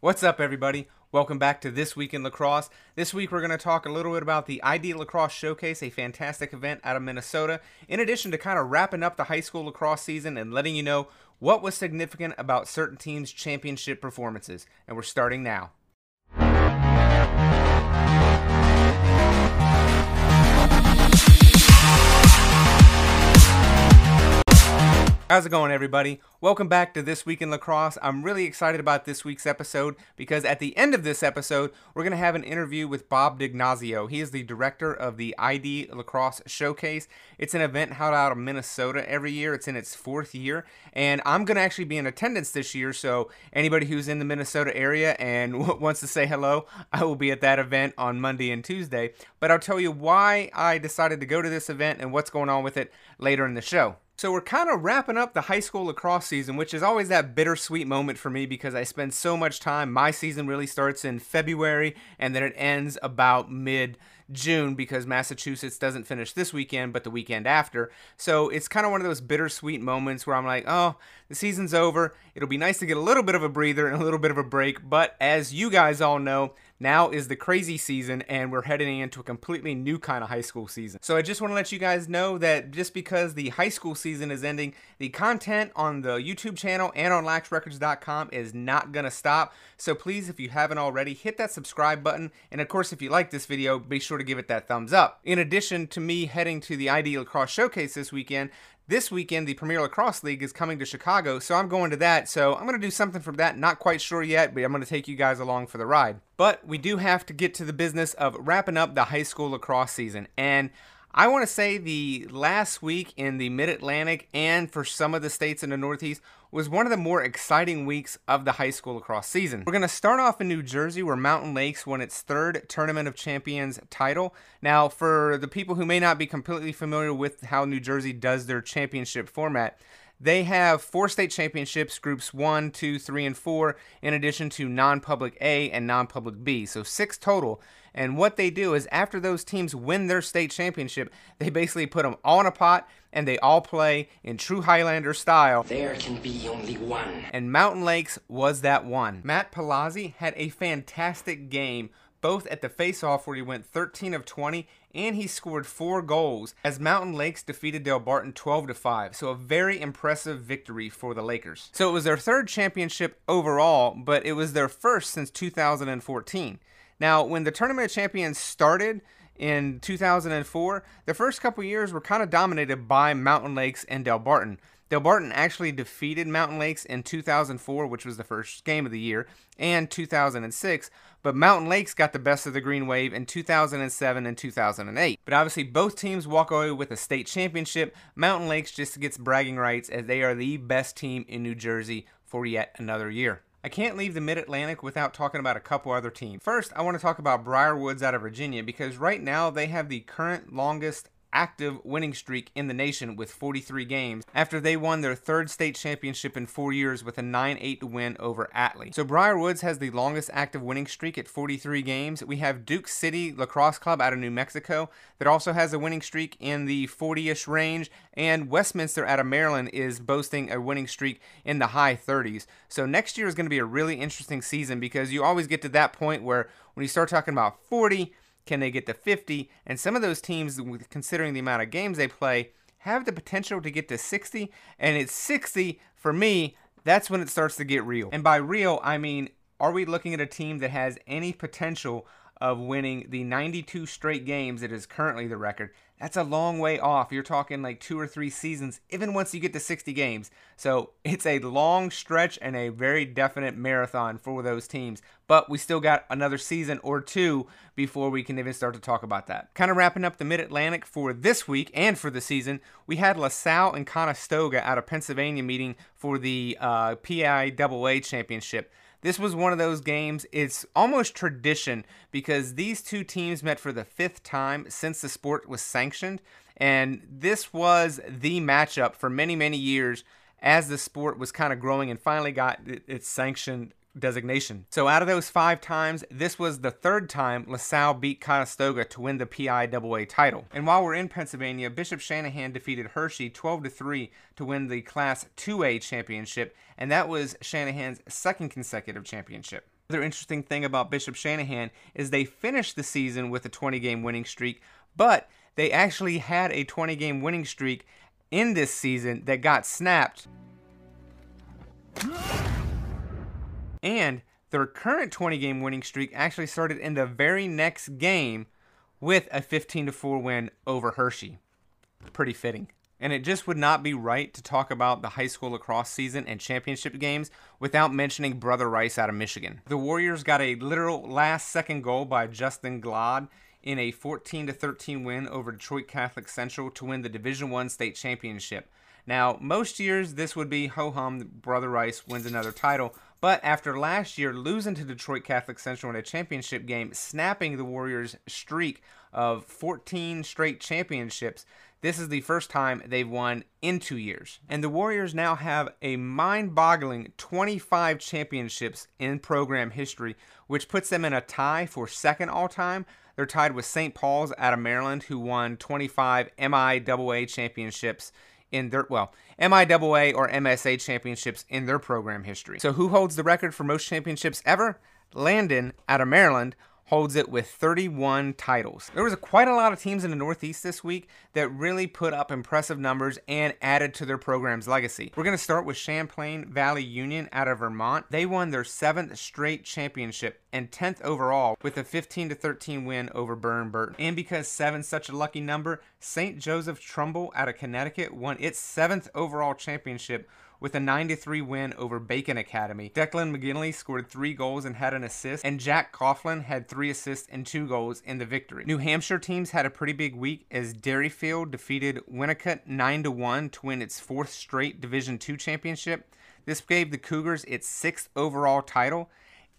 What's up, everybody? Welcome back to This Week in Lacrosse. This week, we're going to talk a little bit about the ID Lacrosse Showcase, a fantastic event out of Minnesota, in addition to kind of wrapping up the high school lacrosse season and letting you know what was significant about certain teams' championship performances. And we're starting now. How's it going, everybody? Welcome back to This Week in Lacrosse. I'm really excited about this week's episode because at the end of this episode, we're going to have an interview with Bob Dignazio. He is the director of the ID Lacrosse Showcase. It's an event held out of Minnesota every year. It's in its fourth year, and I'm going to actually be in attendance this year. So, anybody who's in the Minnesota area and wants to say hello, I will be at that event on Monday and Tuesday. But I'll tell you why I decided to go to this event and what's going on with it later in the show. So we're kind of wrapping up the high school lacrosse season, which is always that bittersweet moment for me because I spend so much time. My season really starts in February and then it ends about mid June because Massachusetts doesn't finish this weekend, but the weekend after. So it's kind of one of those bittersweet moments where I'm like, oh, the season's over. It'll be nice to get a little bit of a breather and a little bit of a break. But as you guys all know, now is the crazy season, and we're heading into a completely new kind of high school season. So I just want to let you guys know that just because the high school season is ending, the content on the YouTube channel and on laxrecords.com is not going to stop. So please, if you haven't already, hit that subscribe button. And of course, if you like this video, be sure to give it that thumbs up. In addition to me heading to the ID Lacrosse Showcase this weekend, this weekend, the Premier Lacrosse League is coming to Chicago, so I'm going to that. So I'm going to do something from that. Not quite sure yet, but I'm going to take you guys along for the ride. But we do have to get to the business of wrapping up the high school lacrosse season. And I want to say the last week in the Mid Atlantic and for some of the states in the Northeast was one of the more exciting weeks of the high school lacrosse season. We're going to start off in New Jersey where Mountain Lakes won its third Tournament of Champions title. Now, for the people who may not be completely familiar with how New Jersey does their championship format, they have four state championships, groups one, two, three, and four, in addition to non public A and non public B. So six total. And what they do is after those teams win their state championship, they basically put them all in a pot and they all play in true Highlander style. There can be only one. And Mountain Lakes was that one. Matt Palazzi had a fantastic game both at the face-off where he went 13 of 20 and he scored four goals as Mountain Lakes defeated Delbarton 12 to 5. So a very impressive victory for the Lakers. So it was their third championship overall, but it was their first since 2014. Now, when the Tournament of Champions started, in 2004, the first couple years were kind of dominated by Mountain Lakes and Delbarton. Delbarton actually defeated Mountain Lakes in 2004, which was the first game of the year, and 2006, but Mountain Lakes got the best of the Green Wave in 2007 and 2008. But obviously, both teams walk away with a state championship. Mountain Lakes just gets bragging rights as they are the best team in New Jersey for yet another year. I can't leave the Mid Atlantic without talking about a couple other teams. First, I want to talk about Briar Woods out of Virginia because right now they have the current longest active winning streak in the nation with 43 games after they won their third state championship in four years with a 9-8 win over Atlee. So Briar Woods has the longest active winning streak at 43 games. We have Duke City Lacrosse Club out of New Mexico that also has a winning streak in the 40-ish range and Westminster out of Maryland is boasting a winning streak in the high 30s. So next year is going to be a really interesting season because you always get to that point where when you start talking about 40 can they get to 50? And some of those teams, considering the amount of games they play, have the potential to get to 60. And it's 60 for me. That's when it starts to get real. And by real, I mean, are we looking at a team that has any potential of winning the 92 straight games that is currently the record. That's a long way off. You're talking like two or three seasons, even once you get to 60 games. So it's a long stretch and a very definite marathon for those teams. But we still got another season or two before we can even start to talk about that. Kind of wrapping up the Mid Atlantic for this week and for the season, we had LaSalle and Conestoga out of Pennsylvania meeting for the uh, PIAA championship. This was one of those games, it's almost tradition because these two teams met for the fifth time since the sport was sanctioned. And this was the matchup for many, many years as the sport was kind of growing and finally got its sanctioned designation. So out of those five times, this was the third time LaSalle beat Conestoga to win the PIAA title. And while we're in Pennsylvania, Bishop Shanahan defeated Hershey 12 to 3 to win the Class 2A championship, and that was Shanahan's second consecutive championship. Another interesting thing about Bishop Shanahan is they finished the season with a 20 game winning streak, but they actually had a 20 game winning streak in this season that got snapped. And their current 20 game winning streak actually started in the very next game with a 15 4 win over Hershey. Pretty fitting. And it just would not be right to talk about the high school lacrosse season and championship games without mentioning Brother Rice out of Michigan. The Warriors got a literal last second goal by Justin Glad in a 14 13 win over Detroit Catholic Central to win the Division 1 state championship. Now, most years this would be ho hum, Brother Rice wins another title, but after last year losing to Detroit Catholic Central in a championship game, snapping the Warriors' streak of 14 straight championships, this is the first time they've won in two years. And the Warriors now have a mind boggling 25 championships in program history, which puts them in a tie for second all time. They're tied with St. Paul's out of Maryland, who won 25 MIAA championships in their well MIAA or MSA championships in their program history. So who holds the record for most championships ever? Landon out of Maryland holds it with 31 titles. There was a, quite a lot of teams in the Northeast this week that really put up impressive numbers and added to their program's legacy. We're going to start with Champlain Valley Union out of Vermont. They won their seventh straight championship and 10th overall with a 15 13 win over Burn Burton. And because seven's such a lucky number, St. Joseph Trumbull out of Connecticut won its seventh overall championship with a 9 3 win over Bacon Academy. Declan McGinley scored three goals and had an assist, and Jack Coughlin had three assists and two goals in the victory. New Hampshire teams had a pretty big week as Derryfield defeated Winnacunnet 9 1 to win its fourth straight Division II championship. This gave the Cougars its sixth overall title.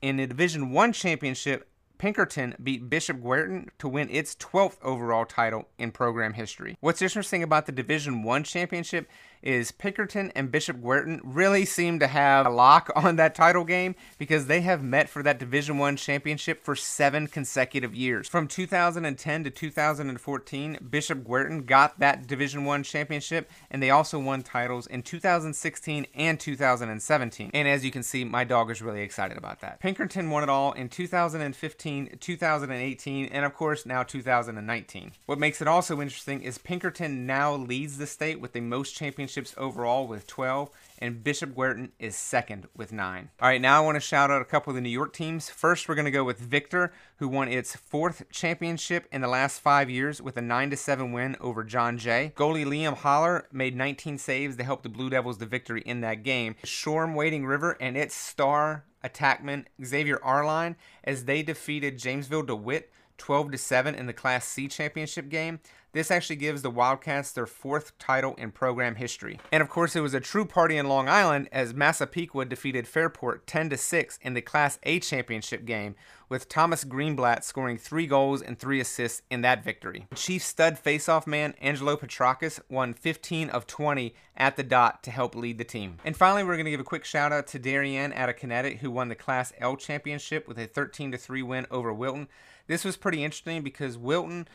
In the Division One championship, Pinkerton beat Bishop Guertin to win its 12th overall title in program history. What's interesting about the Division 1 championship is Pinkerton and Bishop Guertin really seem to have a lock on that title game because they have met for that Division 1 championship for 7 consecutive years. From 2010 to 2014, Bishop Guertin got that Division 1 championship and they also won titles in 2016 and 2017. And as you can see, my dog is really excited about that. Pinkerton won it all in 2015, 2018, and of course now 2019. What makes it also interesting is Pinkerton now leads the state with the most championships championships overall with 12, and Bishop Guertin is second with 9. All right, now I want to shout out a couple of the New York teams. First, we're going to go with Victor, who won its fourth championship in the last five years with a 9 7 win over John Jay. Goalie Liam Holler made 19 saves to help the Blue Devils to victory in that game. Shoreham Wading River and its star attackman Xavier Arline as they defeated Jamesville DeWitt 12 to 7 in the Class C championship game. This actually gives the Wildcats their fourth title in program history. And of course, it was a true party in Long Island as Massapequa defeated Fairport 10 to 6 in the Class A championship game, with Thomas Greenblatt scoring three goals and three assists in that victory. Chief stud faceoff man Angelo Petrakis won 15 of 20 at the dot to help lead the team. And finally, we're going to give a quick shout out to of Connecticut, who won the Class L championship with a 13 to 3 win over Wilton. This was pretty interesting because Wilton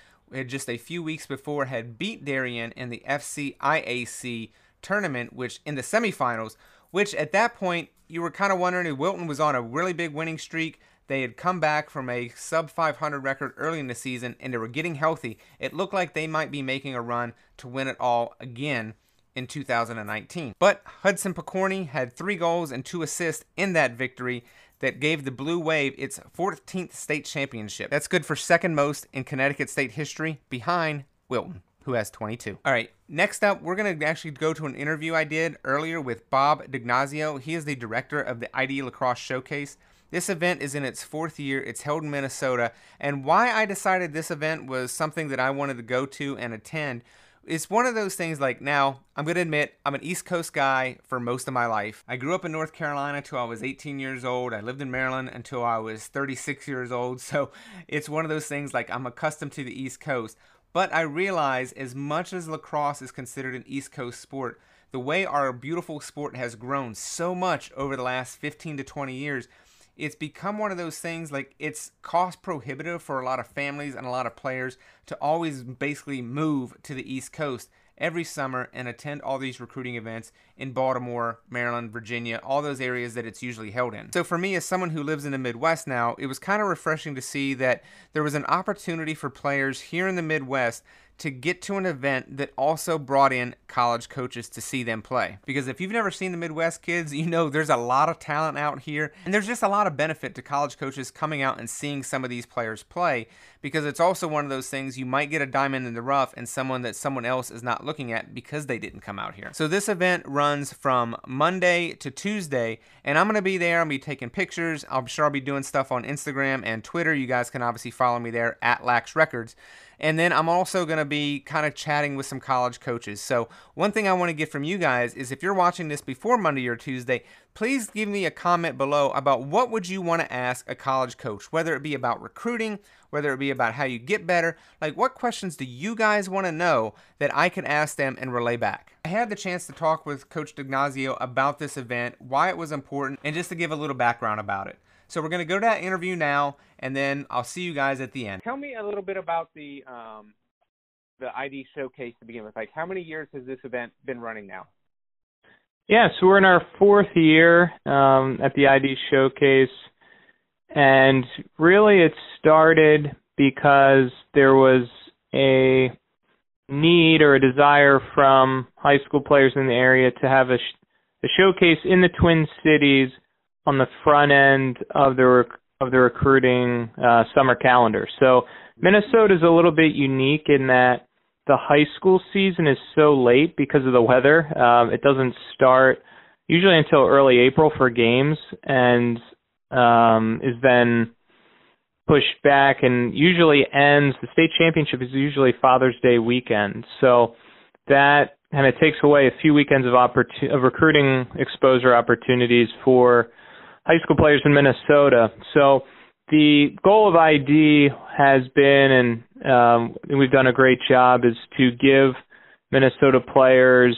just a few weeks before had beat Darien in the FCIAC tournament, which in the semifinals, which at that point you were kind of wondering if Wilton was on a really big winning streak. They had come back from a sub 500 record early in the season and they were getting healthy. It looked like they might be making a run to win it all again in 2019. But Hudson Picorni had three goals and two assists in that victory that gave the Blue Wave its 14th state championship. That's good for second most in Connecticut state history, behind Wilton who has 22. All right, next up, we're going to actually go to an interview I did earlier with Bob Dignazio. He is the director of the ID Lacrosse Showcase. This event is in its fourth year. It's held in Minnesota. And why I decided this event was something that I wanted to go to and attend it's one of those things like now i'm going to admit i'm an east coast guy for most of my life. I grew up in north carolina until i was 18 years old. I lived in maryland until i was 36 years old. So it's one of those things like i'm accustomed to the east coast. But i realize as much as lacrosse is considered an east coast sport the way our beautiful sport has grown so much over the last 15 to 20 years it's become one of those things like it's cost prohibitive for a lot of families and a lot of players to always basically move to the East Coast. every summer and attend all these recruiting events in Baltimore, Maryland, Virginia, all those areas that it's usually held in. So for me, as someone who lives in the Midwest now, it was kind of refreshing to see that there was an opportunity for players here in the Midwest to get to an event that also brought in college coaches to see them play. Because if you've never seen the Midwest kids, you know there's a lot of talent out here, and there's just a lot of benefit to college coaches coming out and seeing some of these players play because it's also one of those things you might get a diamond in the rough and someone that someone else is not looking at because they didn't come out here. So this event runs from Monday to Tuesday, and I'm to be there. To be taking pictures. I'm sure I'll be doing stuff on Instagram and Twitter. You guys can obviously follow me there at Lax Records. And then I'm also going to be kind of chatting with some college coaches. So, one thing I want to get from you guys is if you're watching this before Monday or Tuesday, please give me a comment below about what would you want to ask a college coach, whether it be about recruiting, whether it be about how you get better. Like, what questions do you guys want to know that I can ask them and relay back? I had the chance to talk with Coach D'Ignazio about this event, why it was important, and just to give a little background about it. So we're going to go to that interview now, and then I'll see you guys at the end. Tell me a little bit about the um, the ID showcase to begin with. Like, how many years has this event been running now? Yeah, so we're in our fourth year um, at the ID showcase, and really it started because there was a need or a desire from high school players in the area to have a, sh- a showcase in the Twin Cities on the front end of the rec- of the recruiting uh, summer calendar. So Minnesota is a little bit unique in that the high school season is so late because of the weather. Um, it doesn't start usually until early April for games, and um, is then pushed back and usually ends. The state championship is usually Father's Day weekend, so that kind of takes away a few weekends of opportun- of recruiting exposure opportunities for high school players in Minnesota. So the goal of ID has been, and um, we've done a great job, is to give Minnesota players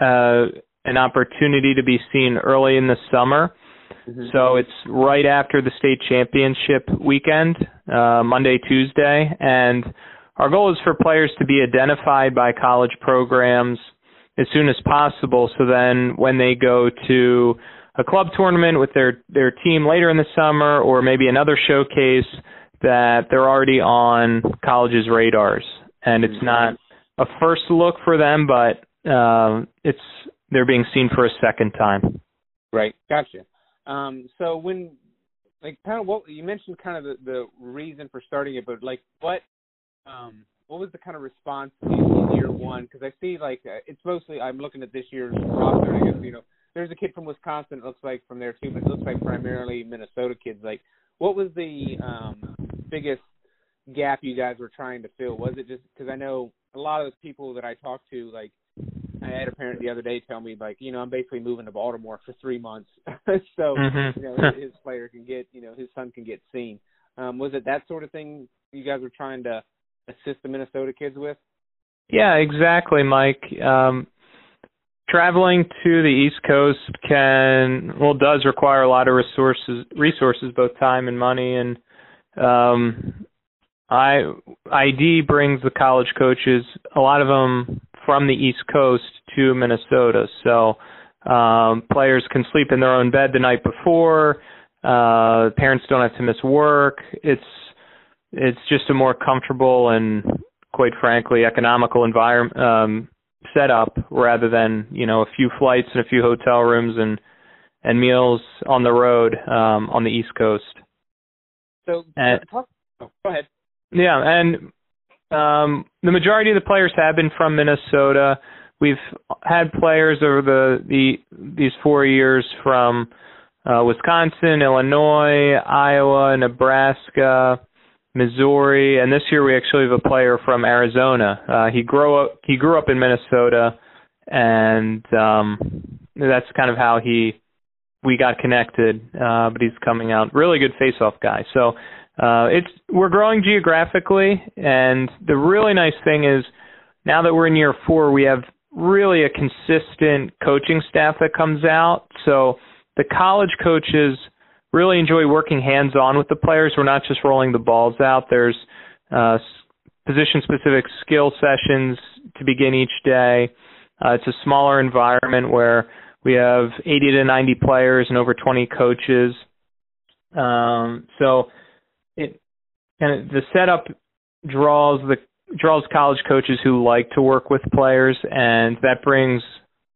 uh, an opportunity to be seen early in the summer. Mm-hmm. So it's right after the state championship weekend, uh, Monday, Tuesday, and our goal is for players to be identified by college programs as soon as possible. So then when they go to a club tournament with their their team later in the summer, or maybe another showcase that they're already on college's radars, and it's mm-hmm. not a first look for them, but uh, it's they're being seen for a second time. Right, gotcha. Um, so when like kind of what you mentioned, kind of the, the reason for starting it, but like what um, what was the kind of response in year one? Because I see like uh, it's mostly I'm looking at this year's roster. I guess you know there's a kid from Wisconsin. It looks like from there too, but it looks like primarily Minnesota kids. Like, what was the um, biggest gap you guys were trying to fill? Was it just because I know a lot of the people that I talked to, like I had a parent the other day tell me, like, you know, I'm basically moving to Baltimore for three months, so mm-hmm. you know his, his player can get, you know, his son can get seen. Um, was it that sort of thing you guys were trying to assist the Minnesota kids with? Yeah, exactly, Mike. Um, traveling to the East Coast can well does require a lot of resources resources both time and money and um I ID brings the college coaches a lot of them from the East Coast to Minnesota. So um players can sleep in their own bed the night before uh parents don't have to miss work. It's it's just a more comfortable and quite frankly economical environment um setup rather than you know a few flights and a few hotel rooms and and meals on the road um, on the East Coast. So, and, talk, oh, go ahead. Yeah, and um, the majority of the players have been from Minnesota. We've had players over the, the these four years from uh, Wisconsin, Illinois, Iowa, Nebraska, Missouri, and this year we actually have a player from Arizona. Uh, he grew up he grew up in Minnesota, and um, that's kind of how he we got connected. Uh, but he's coming out really good face-off guy. So uh, it's we're growing geographically, and the really nice thing is now that we're in year four, we have really a consistent coaching staff that comes out. So the college coaches really enjoy working hands on with the players. We're not just rolling the balls out. There's uh, position specific skill sessions to begin each day. Uh, it's a smaller environment where we have 80 to 90 players and over 20 coaches. Um, so it of the setup draws the draws college coaches who like to work with players, and that brings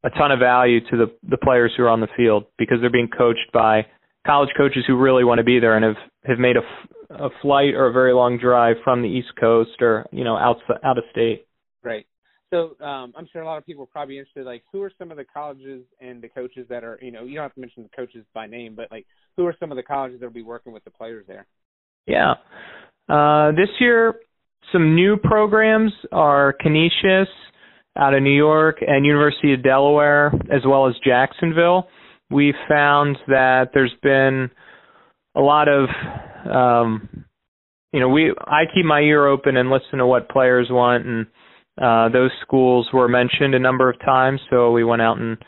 a ton of value to the the players who are on the field because they're being coached by college coaches who really want to be there and have have made a, a flight or a very long drive from the East Coast or you know out out of state. Right. So um, I'm sure a lot of people are probably interested. Like, who are some of the colleges and the coaches that are, you know, you don't have to mention the coaches by name, but like, who are some of the colleges that will be working with the players there? Yeah. Uh, this year, some new programs are Canisius out of New York and University of Delaware, as well as Jacksonville. We found that there's been a lot of, um, you know, we I keep my ear open and listen to what players want, and uh, those schools were mentioned a number of times. So we went out and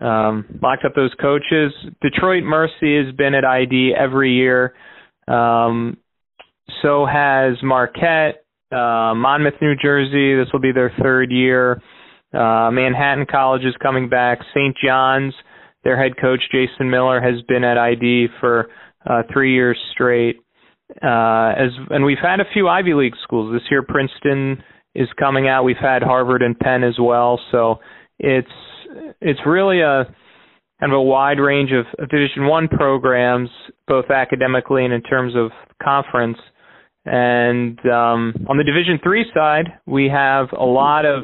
um, locked up those coaches. Detroit Mercy has been at ID every year. Um, so has Marquette, uh, Monmouth, New Jersey. This will be their third year. Uh, Manhattan College is coming back. St. John's, their head coach Jason Miller has been at ID for uh, three years straight. Uh, as and we've had a few Ivy League schools this year. Princeton is coming out. We've had Harvard and Penn as well. So it's it's really a kind of a wide range of, of Division One programs, both academically and in terms of conference. And um, on the Division Three side, we have a lot of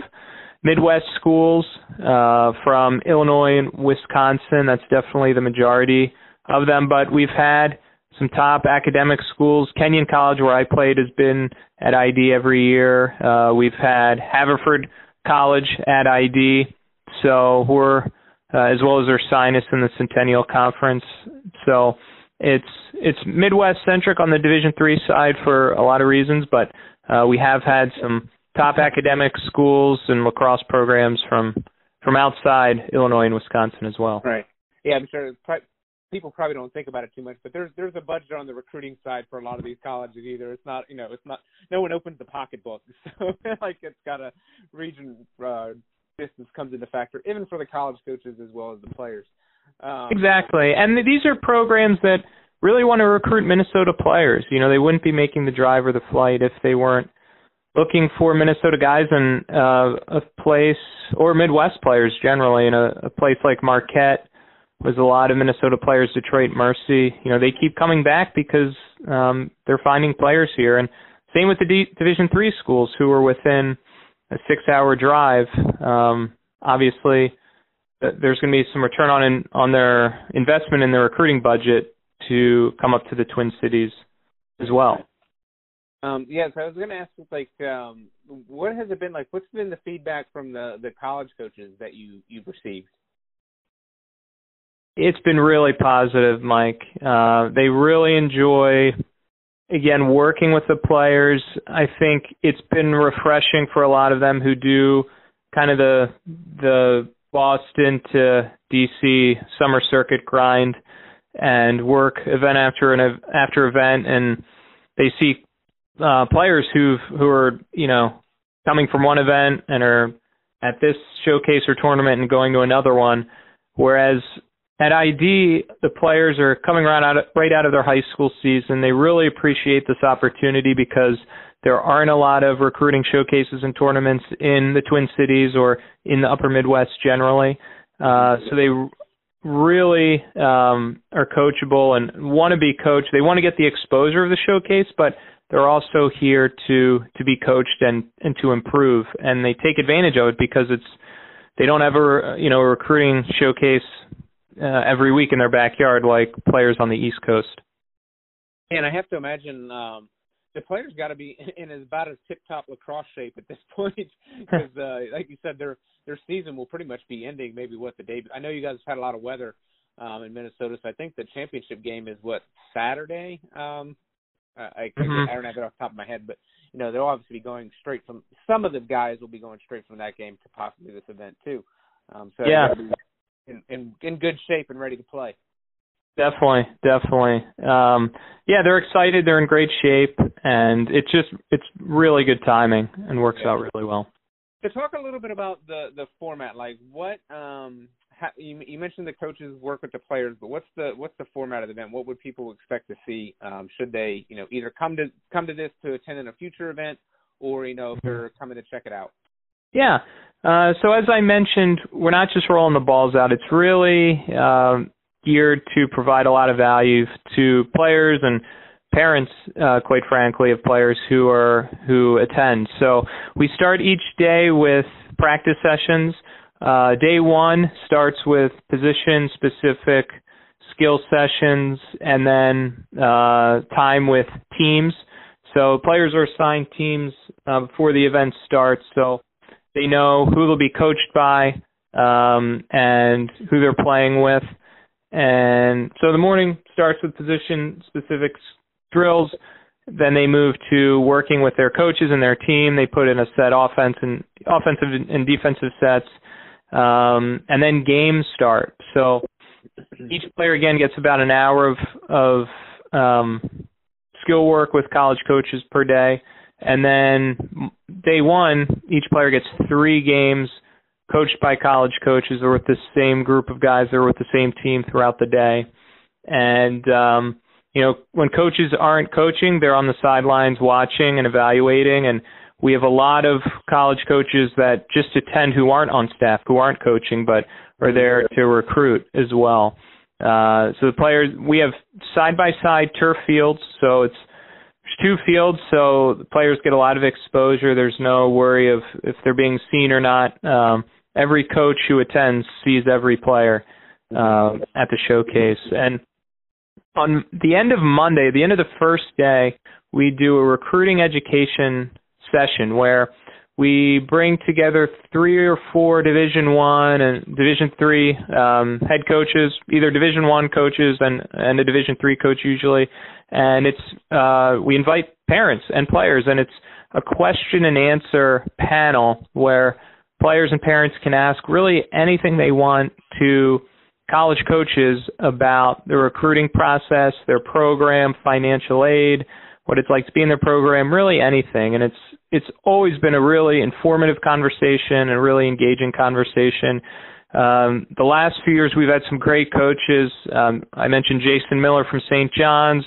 Midwest schools uh, from Illinois and Wisconsin. That's definitely the majority of them. But we've had some top academic schools. Kenyon College, where I played, has been at ID every year. Uh, we've had Haverford College at ID, so we're uh, as well as Ursinus in the Centennial Conference. So it's it's Midwest centric on the Division three side for a lot of reasons, but uh, we have had some top academic schools and lacrosse programs from from outside Illinois and Wisconsin as well. Right. Yeah, I'm sure people probably don't think about it too much, but there's there's a budget on the recruiting side for a lot of these colleges either. It's not you know it's not no one opens the pocketbook, so like it's got a region uh, distance comes into factor even for the college coaches as well as the players. Um, exactly, and these are programs that really want to recruit Minnesota players. You know, they wouldn't be making the drive or the flight if they weren't looking for Minnesota guys in uh, a place or Midwest players generally in a, a place like Marquette was a lot of Minnesota players, Detroit Mercy. You know, they keep coming back because um, they're finding players here, and same with the D- Division three schools who are within a six-hour drive. Um, obviously, there's going to be some return on in, on their investment in their recruiting budget to come up to the Twin Cities as well. Um, yes, I was going to ask, like, um, what has it been like? What's been the feedback from the the college coaches that you you've received? It's been really positive, Mike. Uh, they really enjoy, again, working with the players. I think it's been refreshing for a lot of them who do kind of the the Boston to DC summer circuit grind and work event after an after event, and they see uh, players who've who are you know coming from one event and are at this showcase or tournament and going to another one, whereas at ID, the players are coming right out of, right out of their high school season. They really appreciate this opportunity because there aren't a lot of recruiting showcases and tournaments in the Twin Cities or in the Upper Midwest generally. Uh, so they really um, are coachable and want to be coached. They want to get the exposure of the showcase, but they're also here to to be coached and and to improve. And they take advantage of it because it's they don't ever you know a recruiting showcase uh, every week in their backyard like players on the East Coast. And I have to imagine um, the players got to be in about as tip-top lacrosse shape at this point because, uh, like you said, their their season will pretty much be ending. Maybe what the day. I know you guys have had a lot of weather um, in Minnesota, so I think the championship game is what Saturday. Um, I, mm-hmm. I don't have it off the top of my head, but you know they'll obviously be going straight from. Some of the guys will be going straight from that game to possibly this event too. Um, so yeah in, in in good shape and ready to play. Definitely, definitely. Um, yeah, they're excited. They're in great shape, and it's just it's really good timing and works out really well. To talk a little bit about the the format, like what um ha, you, you mentioned the coaches work with the players, but what's the what's the format of the event? What would people expect to see? Um, should they you know either come to come to this to attend in a future event, or you know if they're coming to check it out? Yeah. Uh, so as I mentioned, we're not just rolling the balls out. It's really um, geared to provide a lot of value to players and parents, uh, quite frankly, of players who are who attend. So we start each day with practice sessions. Uh, day one starts with position specific skill sessions and then uh, time with teams. So players are assigned teams uh, before the event starts, so they know who they'll be coached by um, and who they're playing with. And so the morning starts with position specific drills. Then they move to working with their coaches and their team. They put in a set offense and offensive and defensive sets. Um, and then games start. So each player again gets about an hour of of um, skill work with college coaches per day. And then day one, each player gets three games coached by college coaches or with the same group of guys are with the same team throughout the day. And um, you know, when coaches aren't coaching, they're on the sidelines watching and evaluating and we have a lot of college coaches that just attend who aren't on staff, who aren't coaching, but are there to recruit as well. Uh, so the players, we have side by side turf fields, so it's two fields, so the players get a lot of exposure. There's no worry of if they're being seen or not. Um, every coach who attends sees every player uh, at the showcase. And on the end of Monday, the end of the first day, we do a recruiting education session where we bring together three or four division one and division three um, head coaches either division one coaches and and a division three coach usually and it's uh, we invite parents and players and it's a question and answer panel where players and parents can ask really anything they want to college coaches about the recruiting process, their program, financial aid, what it's like to be in their program, really anything. And it's it's always been a really informative conversation and really engaging conversation. Um, the last few years, we've had some great coaches. Um, I mentioned Jason Miller from St. John's,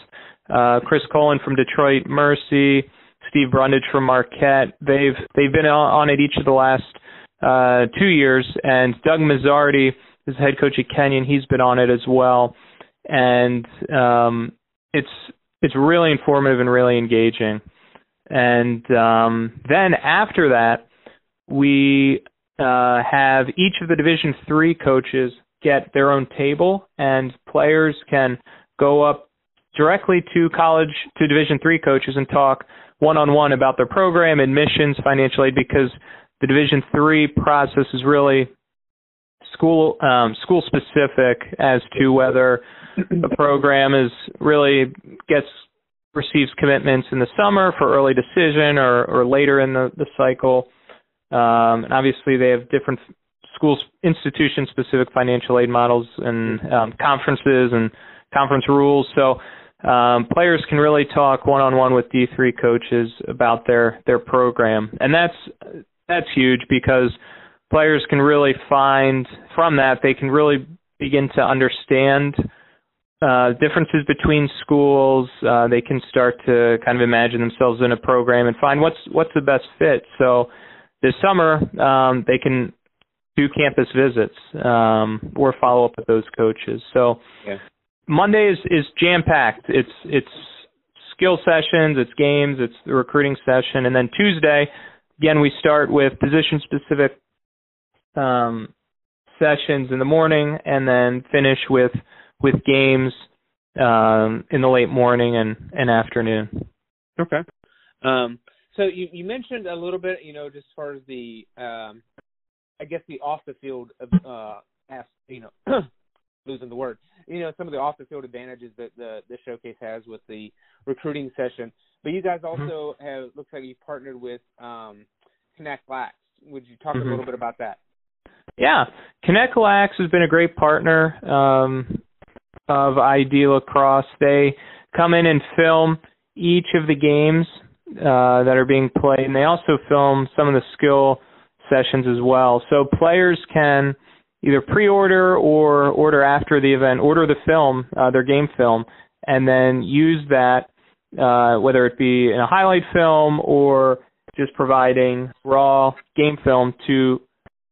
uh, Chris Colin from Detroit Mercy, Steve Brundage from Marquette. They've they've been on it each of the last uh, two years, and Doug Misarti is head coach at Kenyon. He's been on it as well, and um, it's it's really informative and really engaging. And um, then after that, we uh, have each of the Division three coaches get their own table, and players can go up directly to college to Division three coaches and talk one on one about their program, admissions, financial aid, because the Division three process is really school um, school specific as to whether a program is really gets receives commitments in the summer for early decision or, or later in the, the cycle. Um, and obviously, they have different schools, institution specific financial aid models and um, conferences and conference rules. So um, players can really talk one on one with D3 coaches about their their program, and that's that's huge because players can really find from that they can really begin to understand uh, differences between schools. Uh, they can start to kind of imagine themselves in a program and find what's what's the best fit. So this summer um, they can do campus visits um, or follow up with those coaches. So yeah. Monday is is jam packed. It's it's skill sessions, it's games, it's the recruiting session, and then Tuesday again we start with position specific um, sessions in the morning, and then finish with with games um, in the late morning and, and afternoon. Okay. Um, so you, you mentioned a little bit, you know, just as far as the, um, I guess the off the field, uh, as, you know, losing the word, you know, some of the off the field advantages that the the showcase has with the recruiting session. But you guys mm-hmm. also mm-hmm. have looks like you've partnered with um, Connect Lax. Would you talk mm-hmm. a little bit about that? Yeah, Connect Lax has been a great partner. Um, of ID Lacrosse. They come in and film each of the games uh, that are being played, and they also film some of the skill sessions as well. So players can either pre-order or order after the event, order the film, uh, their game film, and then use that, uh, whether it be in a highlight film or just providing raw game film to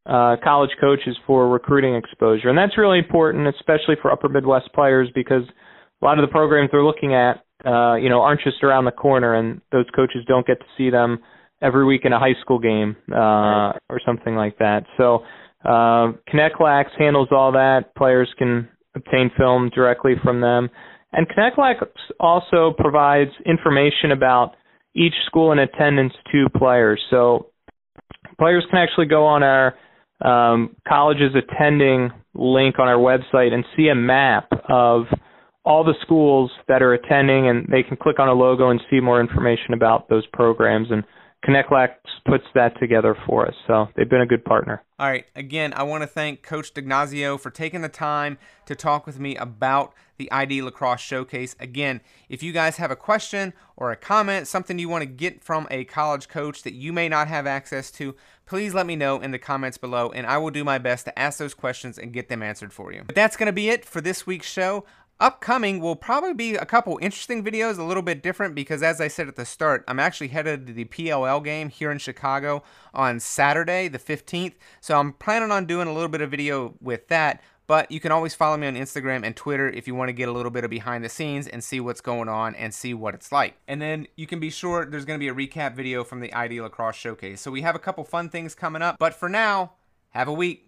uh, college coaches for recruiting exposure. And that's really important, especially for upper Midwest players, because a lot of the programs they're looking at, uh, you know, aren't just around the corner, and those coaches don't get to see them every week in a high school game uh, or something like that. So uh, ConnectLax handles all that. Players can obtain film directly from them. And ConnectLax also provides information about each school in attendance to players. So players can actually go on our um, colleges attending link on our website and see a map of all the schools that are attending, and they can click on a logo and see more information about those programs. And ConnectLax puts that together for us. So they've been a good partner. All right. Again, I want to thank Coach DiGnazio for taking the time to talk with me about the ID Lacrosse Showcase. Again, if you guys have a question or a comment, something you want to get from a college coach that you may not have access to, please let me know in the comments below, and I will do my best to ask those questions and get them answered for you. But that's going to be it for this week's show. Upcoming will probably be a couple interesting videos, a little bit different because as I said at the start, I'm actually headed to the PLL game here in Chicago on Saturday, the 15th. So I'm planning on doing a little bit of video with that. But you can always follow me on Instagram and Twitter if you want to get a little bit of behind the scenes and see what's going on and see what it's like. And then you can be sure there's going to be a recap video from the ID Lacrosse Showcase. So we have a couple fun things coming up. But for now, have a week.